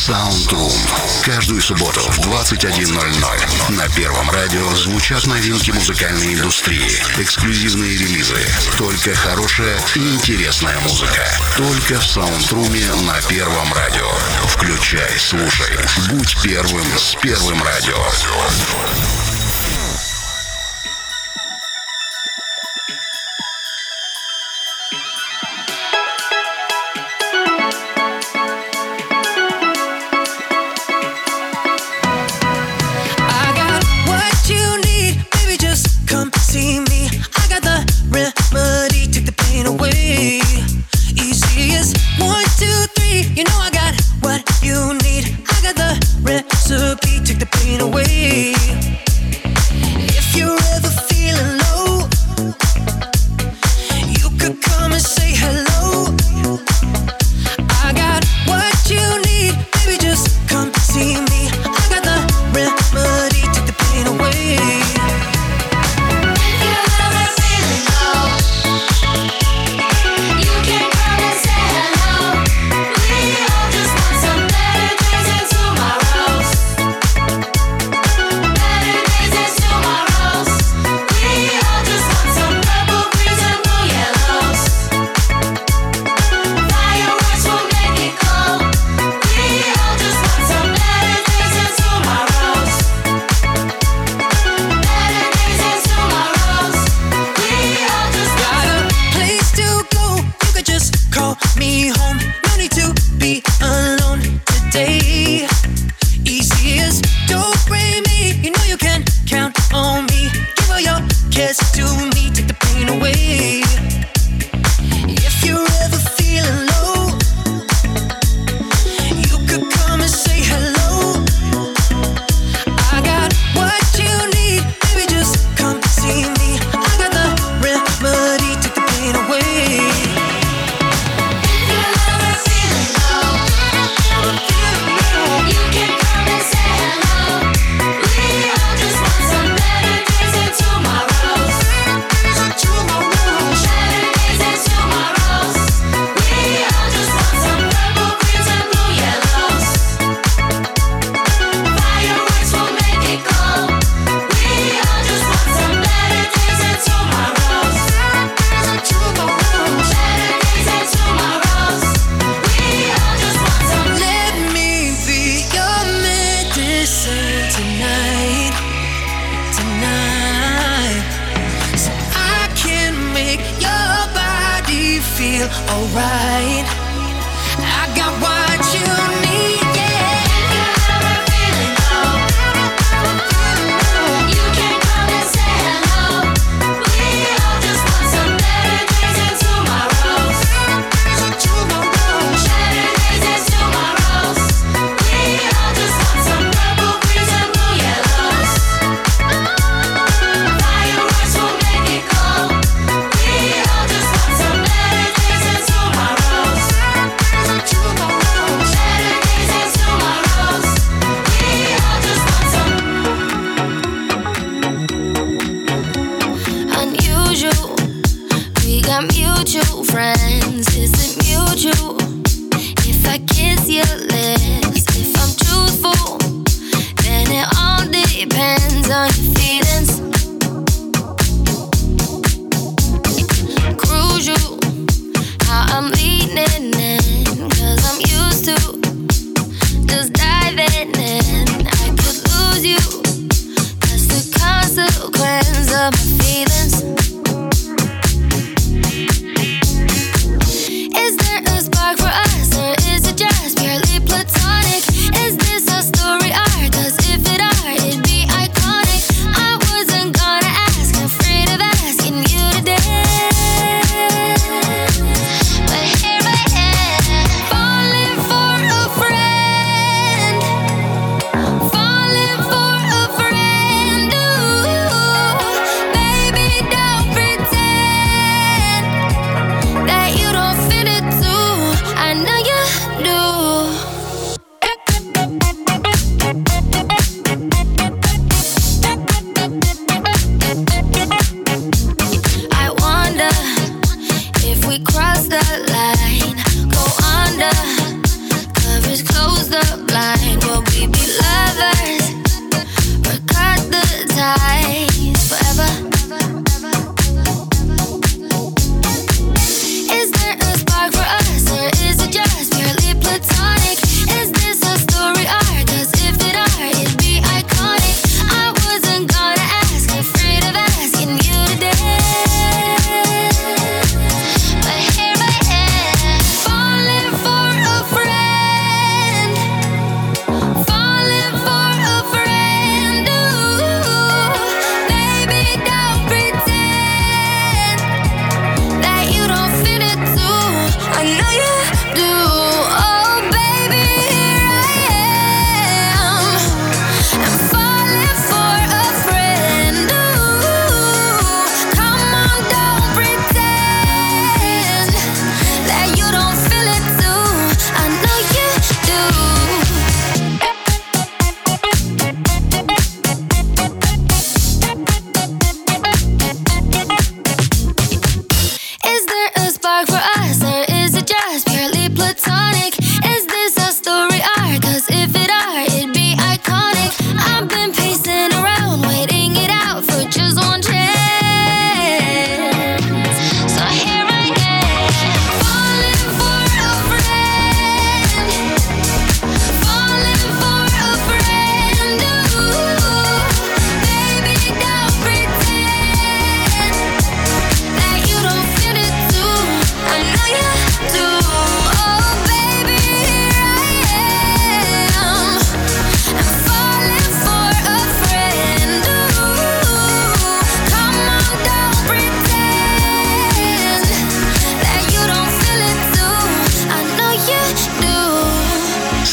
Soundroom. Каждую субботу в 21.00 на Первом радио звучат новинки музыкальной индустрии, эксклюзивные релизы. Только хорошая и интересная музыка. Только в Саундруме на Первом радио. Включай, слушай. Будь первым с Первым радио.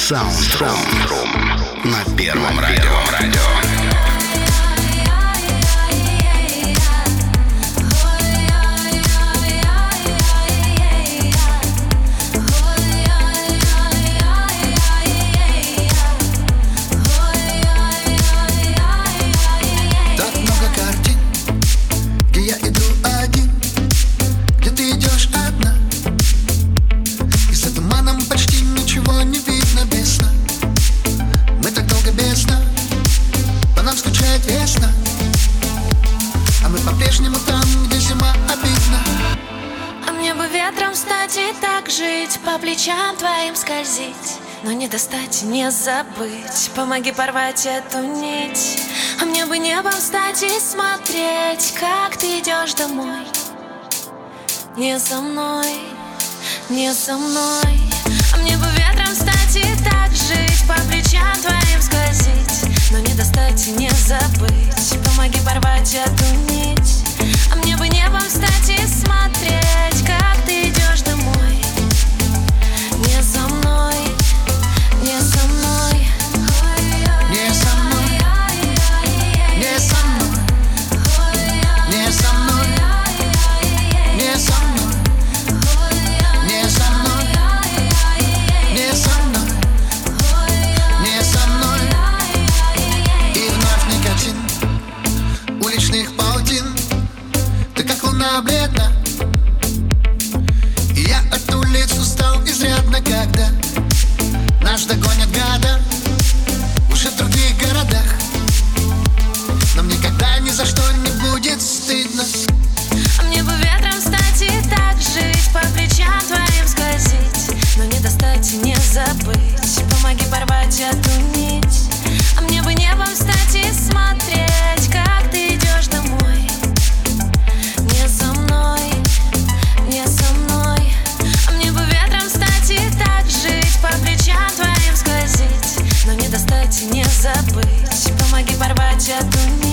Саундтрум на Первом радио. радио. Не достать, не забыть. Помоги порвать эту нить. А мне бы небом встать и смотреть Как ты идешь домой. Не со мной, не со мной. А мне бы ветром стать и так жить По плечам твоим скользить. Но не достать, не забыть. Помоги порвать эту нить. А мне бы небом встать и смотреть изрядно, когда наш догонят года Уже в других городах. Нам никогда ни за что не будет стыдно. А мне бы ветром стать и так жить По плечам твоим скользить Но не достать и не забыть. Помоги порвать эту нить А мне бы небом стать и смотреть, как já dormi.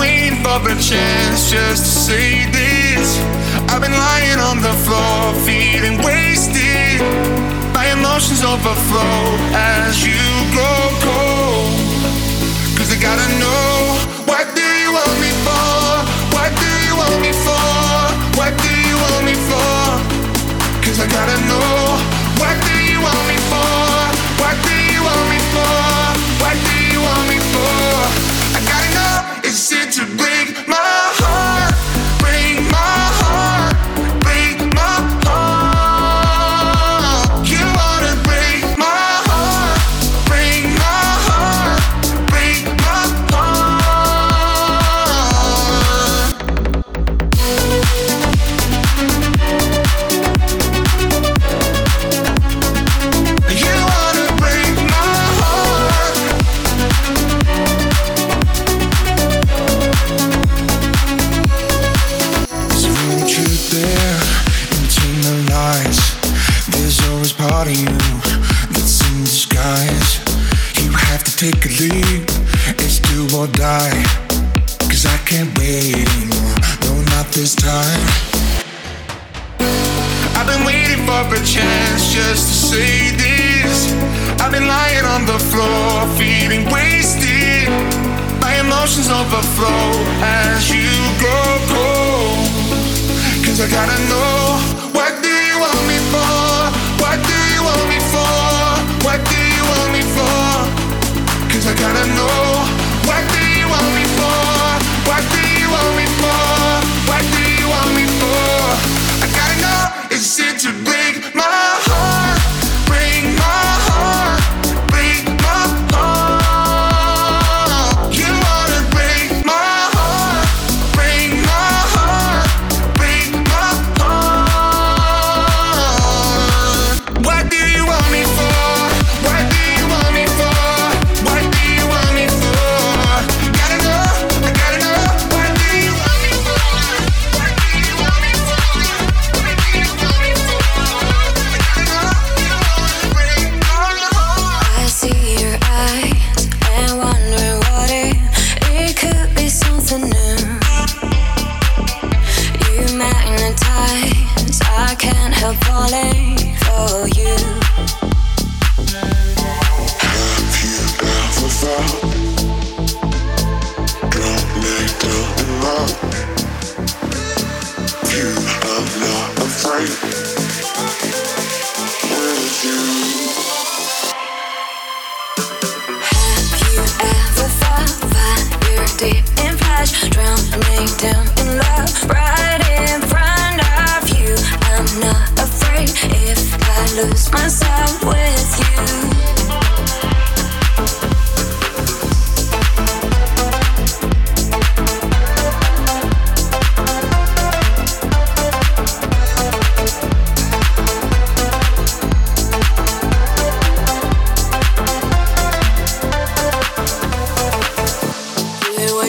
Waiting for the chance just to say this. I've been lying on the floor, feeling wasted. My emotions overflow as you grow cold. Cause I gotta know what do you want me for? What do you want me for? What do you want me for? Cause I gotta know what do you want me this time. I've been waiting for a chance just to say this. I've been lying on the floor, feeling wasted. My emotions overflow as you grow cold. Cause I gotta know what do you want me for? What do you want me for? What do you want me for? Cause I gotta know what do you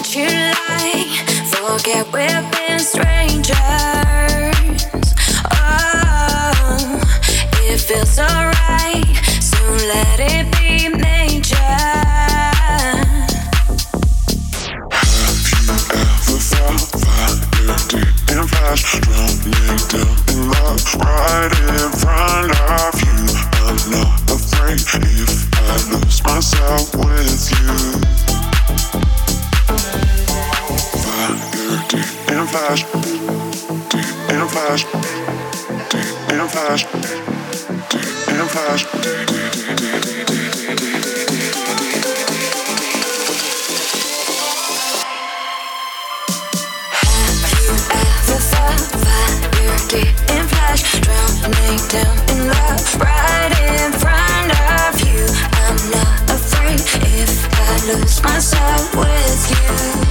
what like, forget we've been strangers. Oh, alright, so let it be in flash, down in love, right in front of you. I'm not afraid if I lose myself deep deep deep deep, deep, deep, deep, deep, deep, deep, deep, drowning down in love, right in front of you? I'm not afraid if I lose myself with you.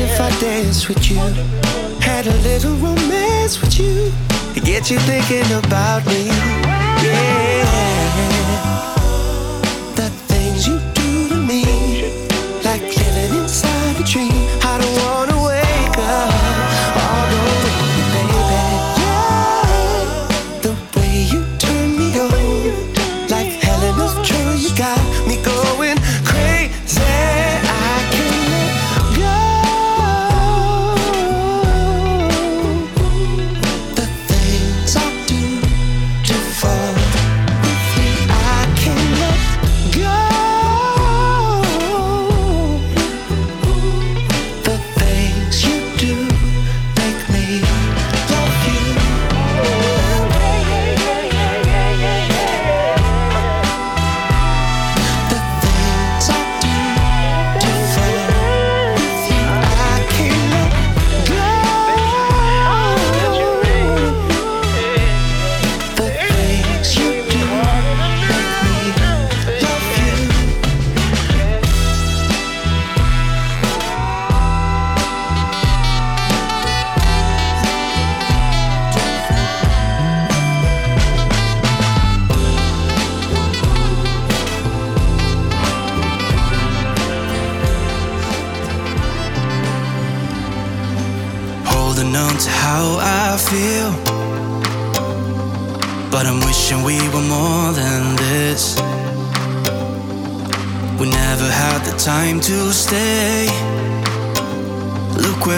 mind if I dance with you? Had a little romance with you to get you thinking about me. Yeah.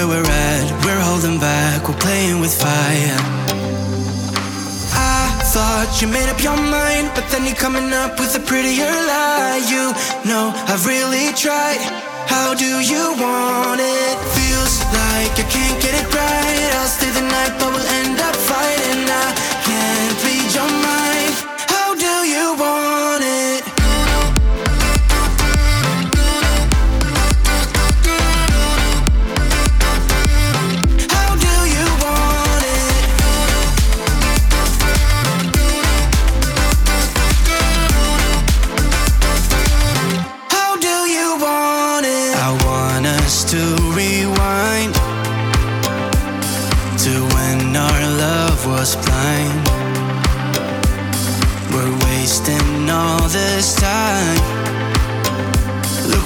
Where we're at, we're holding back, we're playing with fire. I thought you made up your mind, but then you're coming up with a prettier lie. You know I've really tried. How do you want it? Feels like I can't get it right. I'll stay the night, but we'll end up fighting. I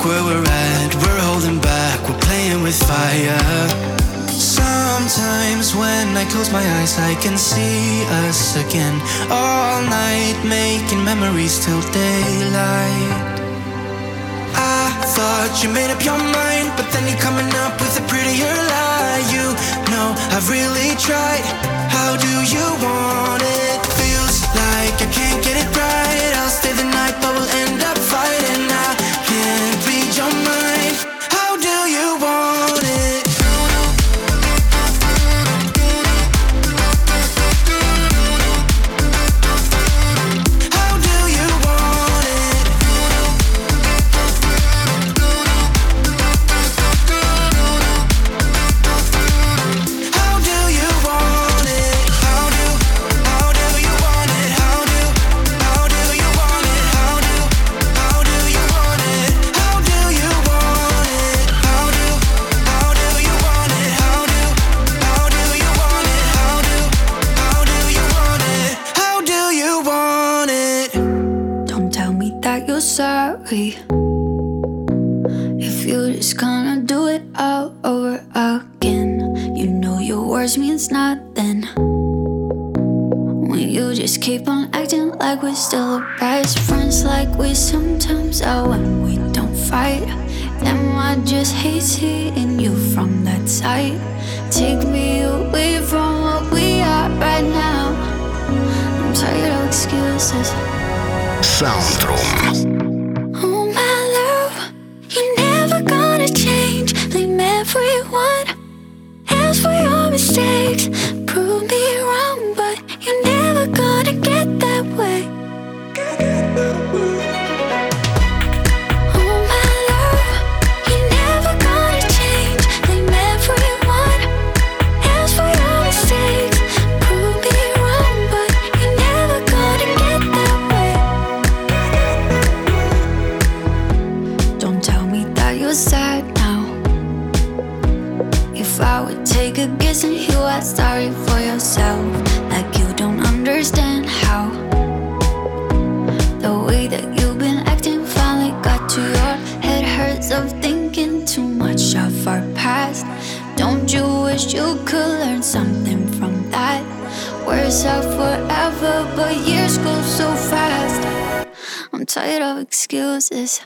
where we're at. We're holding back, we're playing with fire. Sometimes when I close my eyes, I can see us again. All night, making memories till daylight. I thought you made up your mind, but then you're coming up with a prettier lie. You know, I've really tried. How do you want it? Feels like I can't get it right. I'll stay the night, but we'll end up fighting. I like we're still best friends, like we sometimes are when we don't fight. Am I just hate seeing you from that side. Take me away from what we are right now. I'm tired of excuses. Soundroom. You wish you could learn something from that? We're forever, but years go so fast. I'm tired of excuses.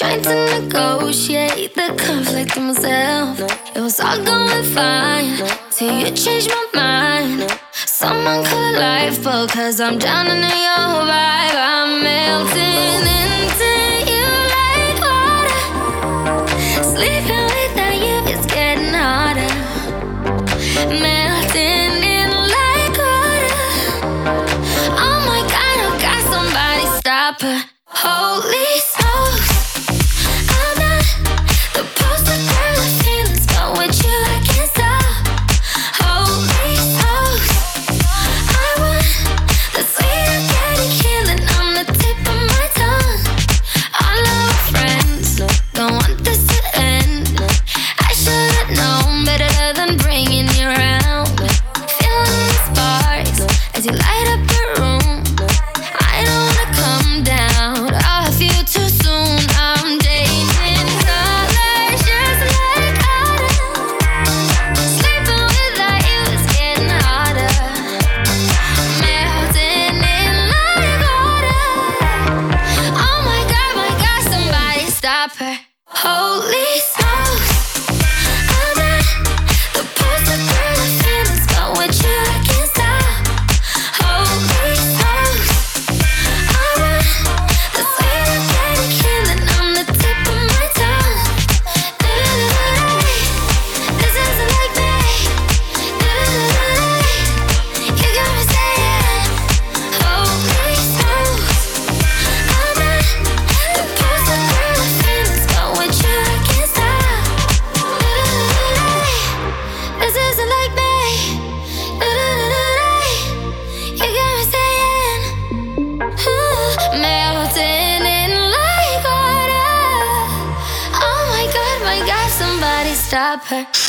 trying to negotiate the conflict in myself. It was all going fine till you changed my mind. Someone call a lifeboat, cause I'm drowning in your vibe. I'm melting into you like water. Sleeping without you is getting harder. Melting in like water. Oh my god, I've got somebody stop her. Hold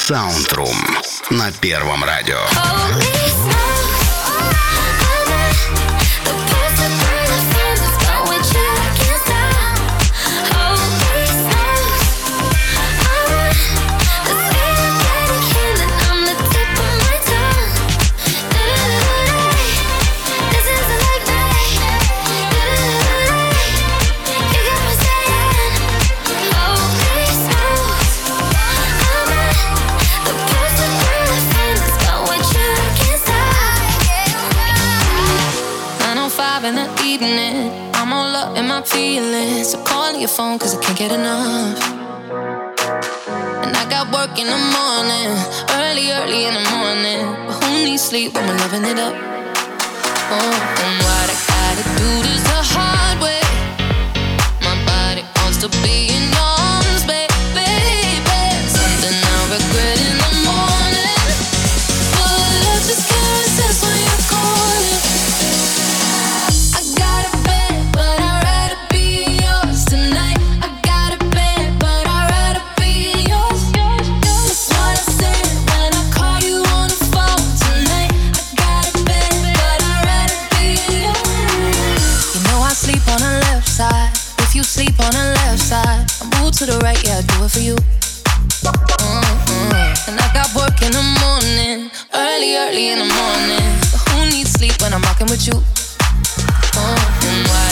Soundroom на Первом радио. get enough. And I got work in the morning, early, early in the morning. But who needs sleep when we're loving it up? Oh, oh you sleep on the left side. I move to the right, yeah, I do it for you. Mm-hmm. And I got work in the morning, early, early in the morning. But who needs sleep when I'm rocking with you? Mm-hmm.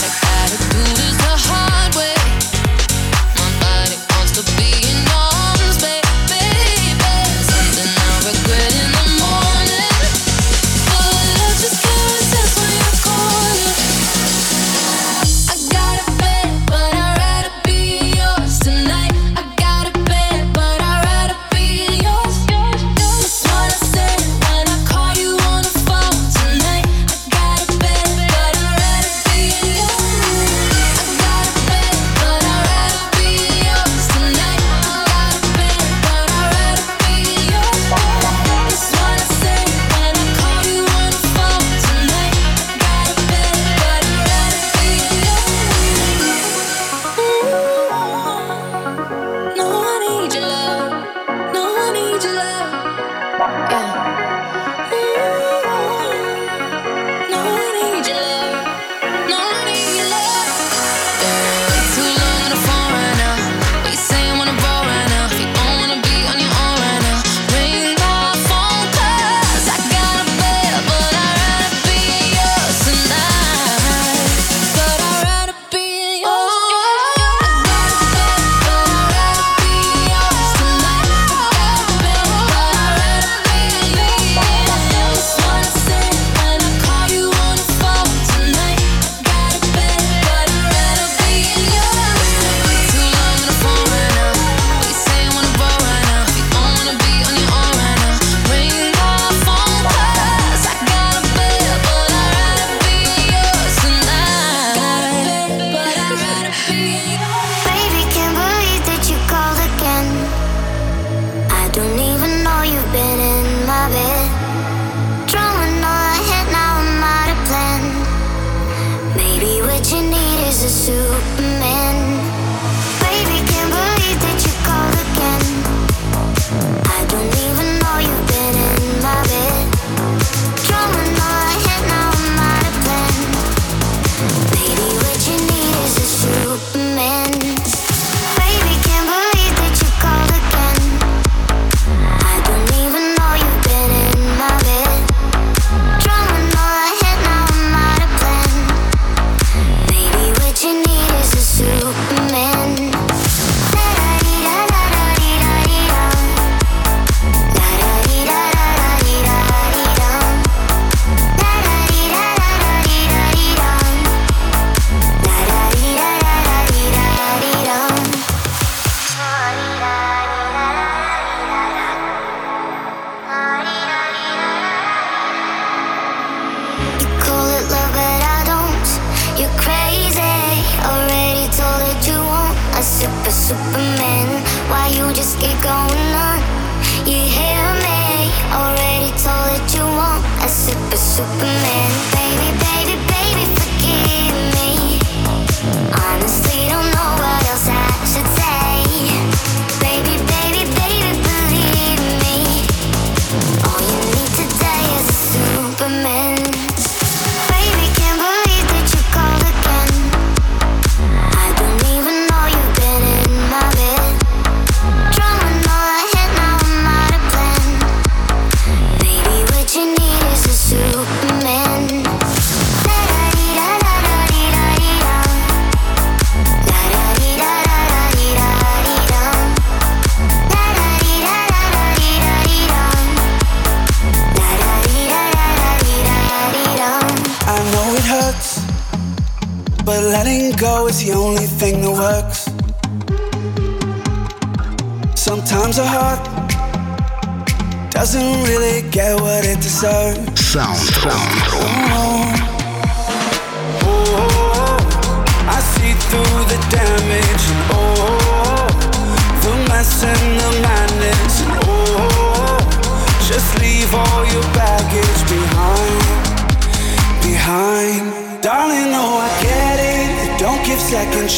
Deserves.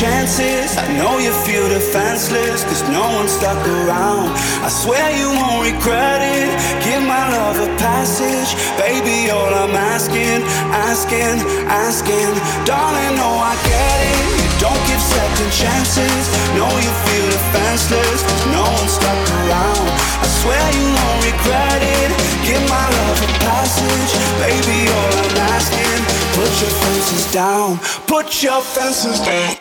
Chances. I know you feel defenseless, cause no one stuck around. I swear you won't regret it. Give my love a passage. Baby, all I'm asking, asking, asking. Darling, no, I get it. You don't give second chances. Know you feel defenseless, no one stuck around. I swear you won't regret it. Give my love a passage. Baby, put your fences down. Put your fences down.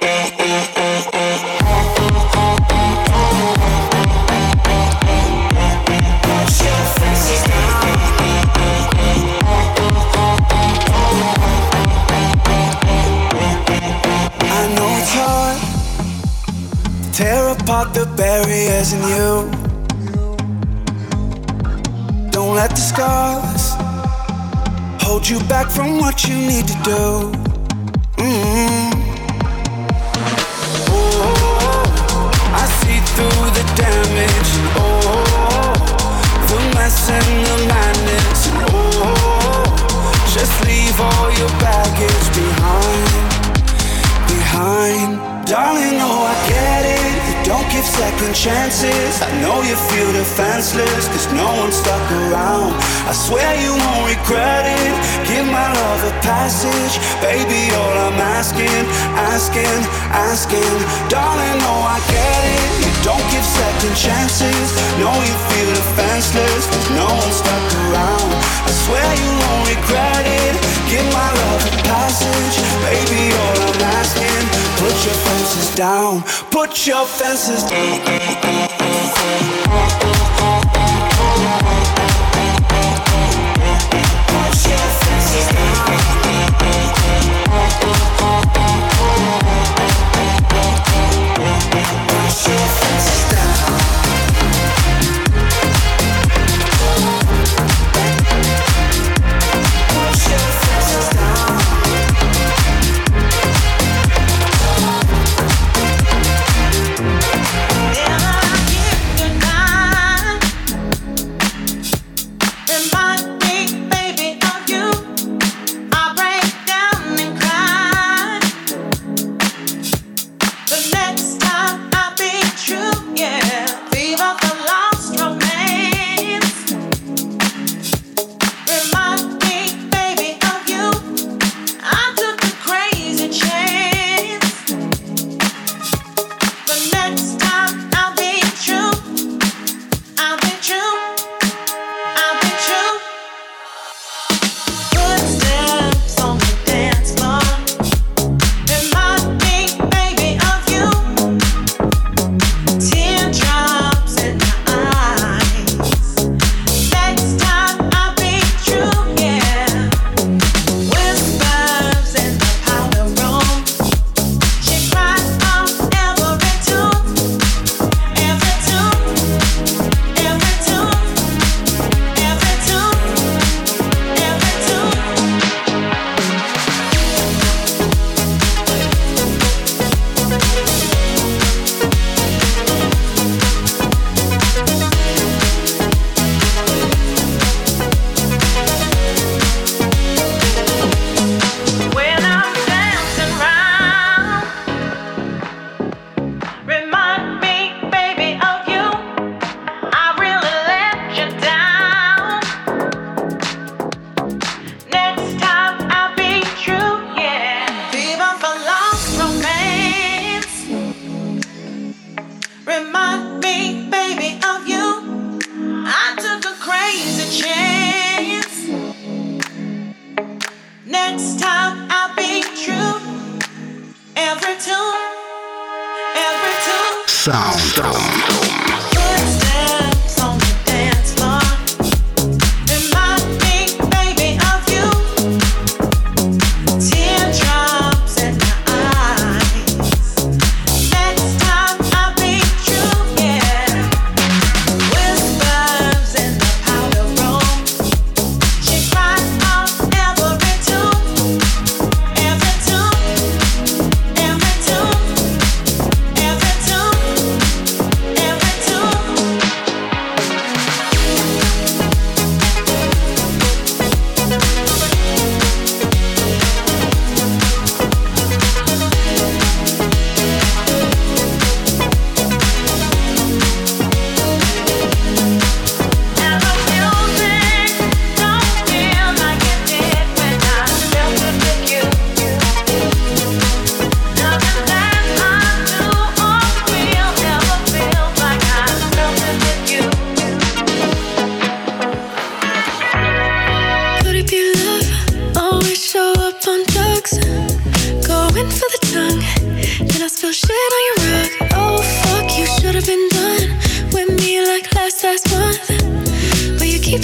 I know it's hard tear apart the barriers in you. Don't let the scars hold you back from what you need to do. Mm-hmm. through the damage. Oh, the mess and the madness. Oh, just leave all your baggage behind, behind. Darling, oh, I second chances. I know you feel defenseless, cause no one stuck around. I swear you won't regret it. Give my love a passage. Baby, all I'm asking, asking, asking. Darling, oh, I get it. You don't give second chances. Know you feel defenseless, cause no one stuck around. I swear you won't regret it. My love passage, baby. All I'm asking, put your fences down, put your fences down. Put your fences down.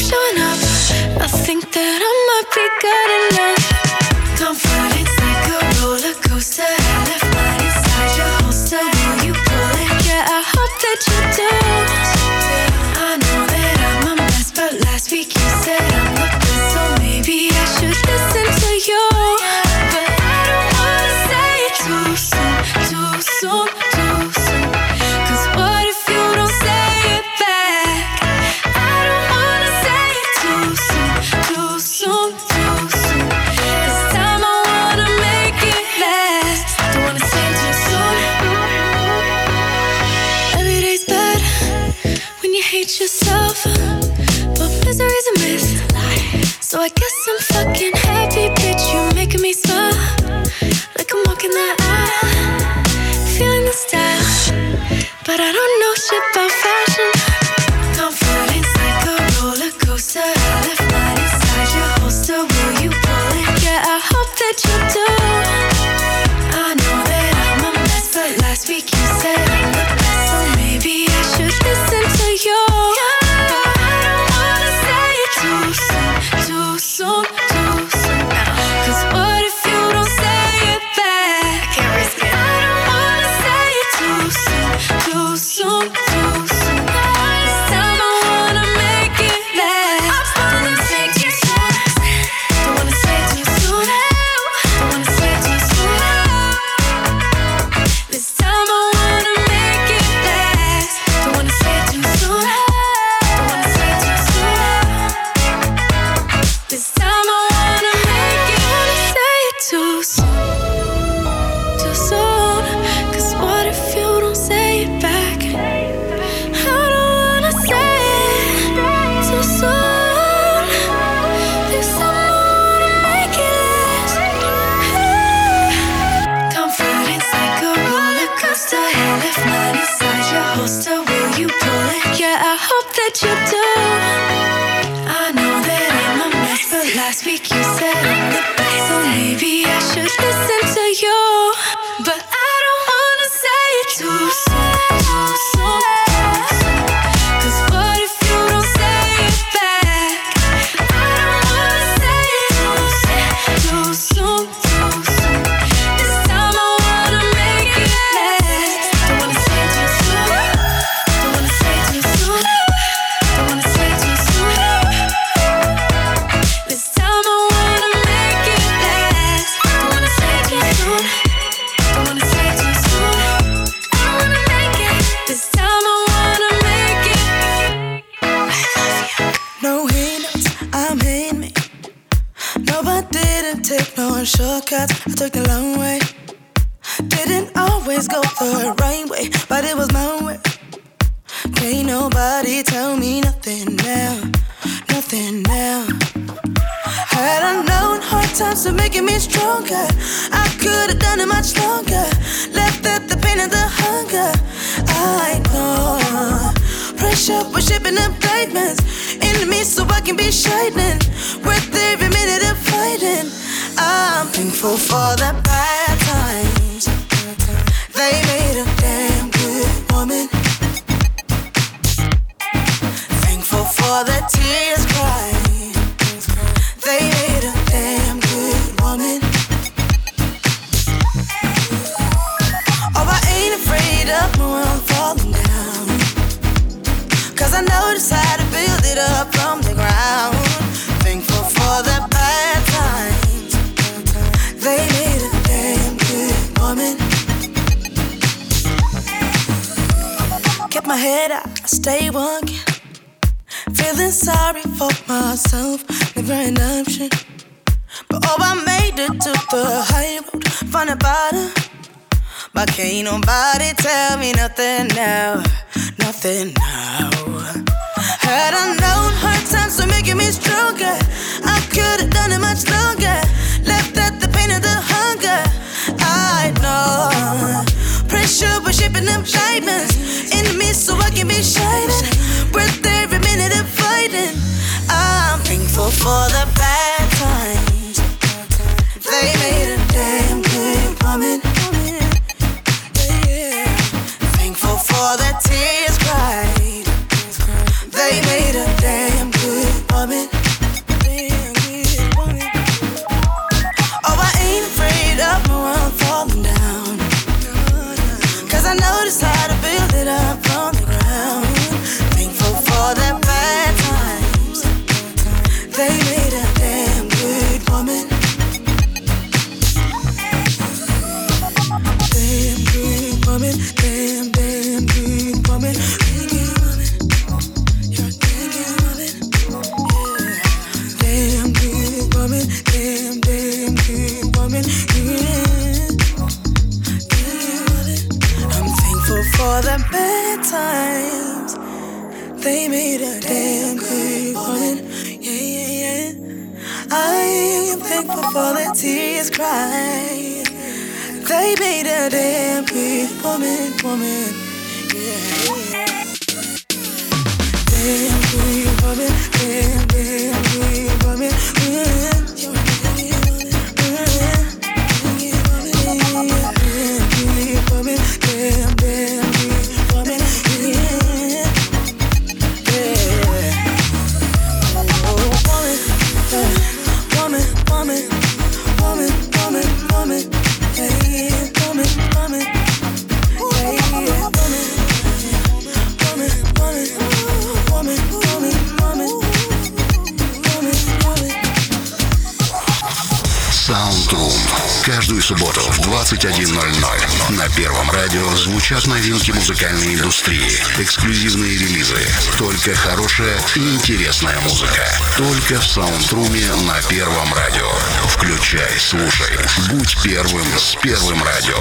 showing up. I think that I might be good enough. making me stronger. I could have done it much longer. Left out the pain and the hunger. I know. Pressure was shipping up diamonds into me so I can be shining. Worth every minute of fighting. I'm thankful for the bad times. They made a damn good woman. Thankful for the tears cried. I know just how to build it up from the ground. Thankful for the bad times. They need a damn good woman. Kept my head up, I stayed working. Feeling sorry for myself, never an option. But oh, I made it to the high road, found a bottom. But can't nobody tell me nothing now, nothing now. Had I known hard times were making me stronger, I could have done it much longer. Left out the pain and the hunger. I know pressure was shaping them diamonds in me, so I can be shining. Worth every minute of fighting. I'm thankful for the bad times. They made a damn good woman. Thankful for the tears. Звучат новинки музыкальной индустрии, эксклюзивные релизы. Только хорошая и интересная музыка. Только в саундруме на Первом радио. Включай, слушай. Будь первым с Первым радио.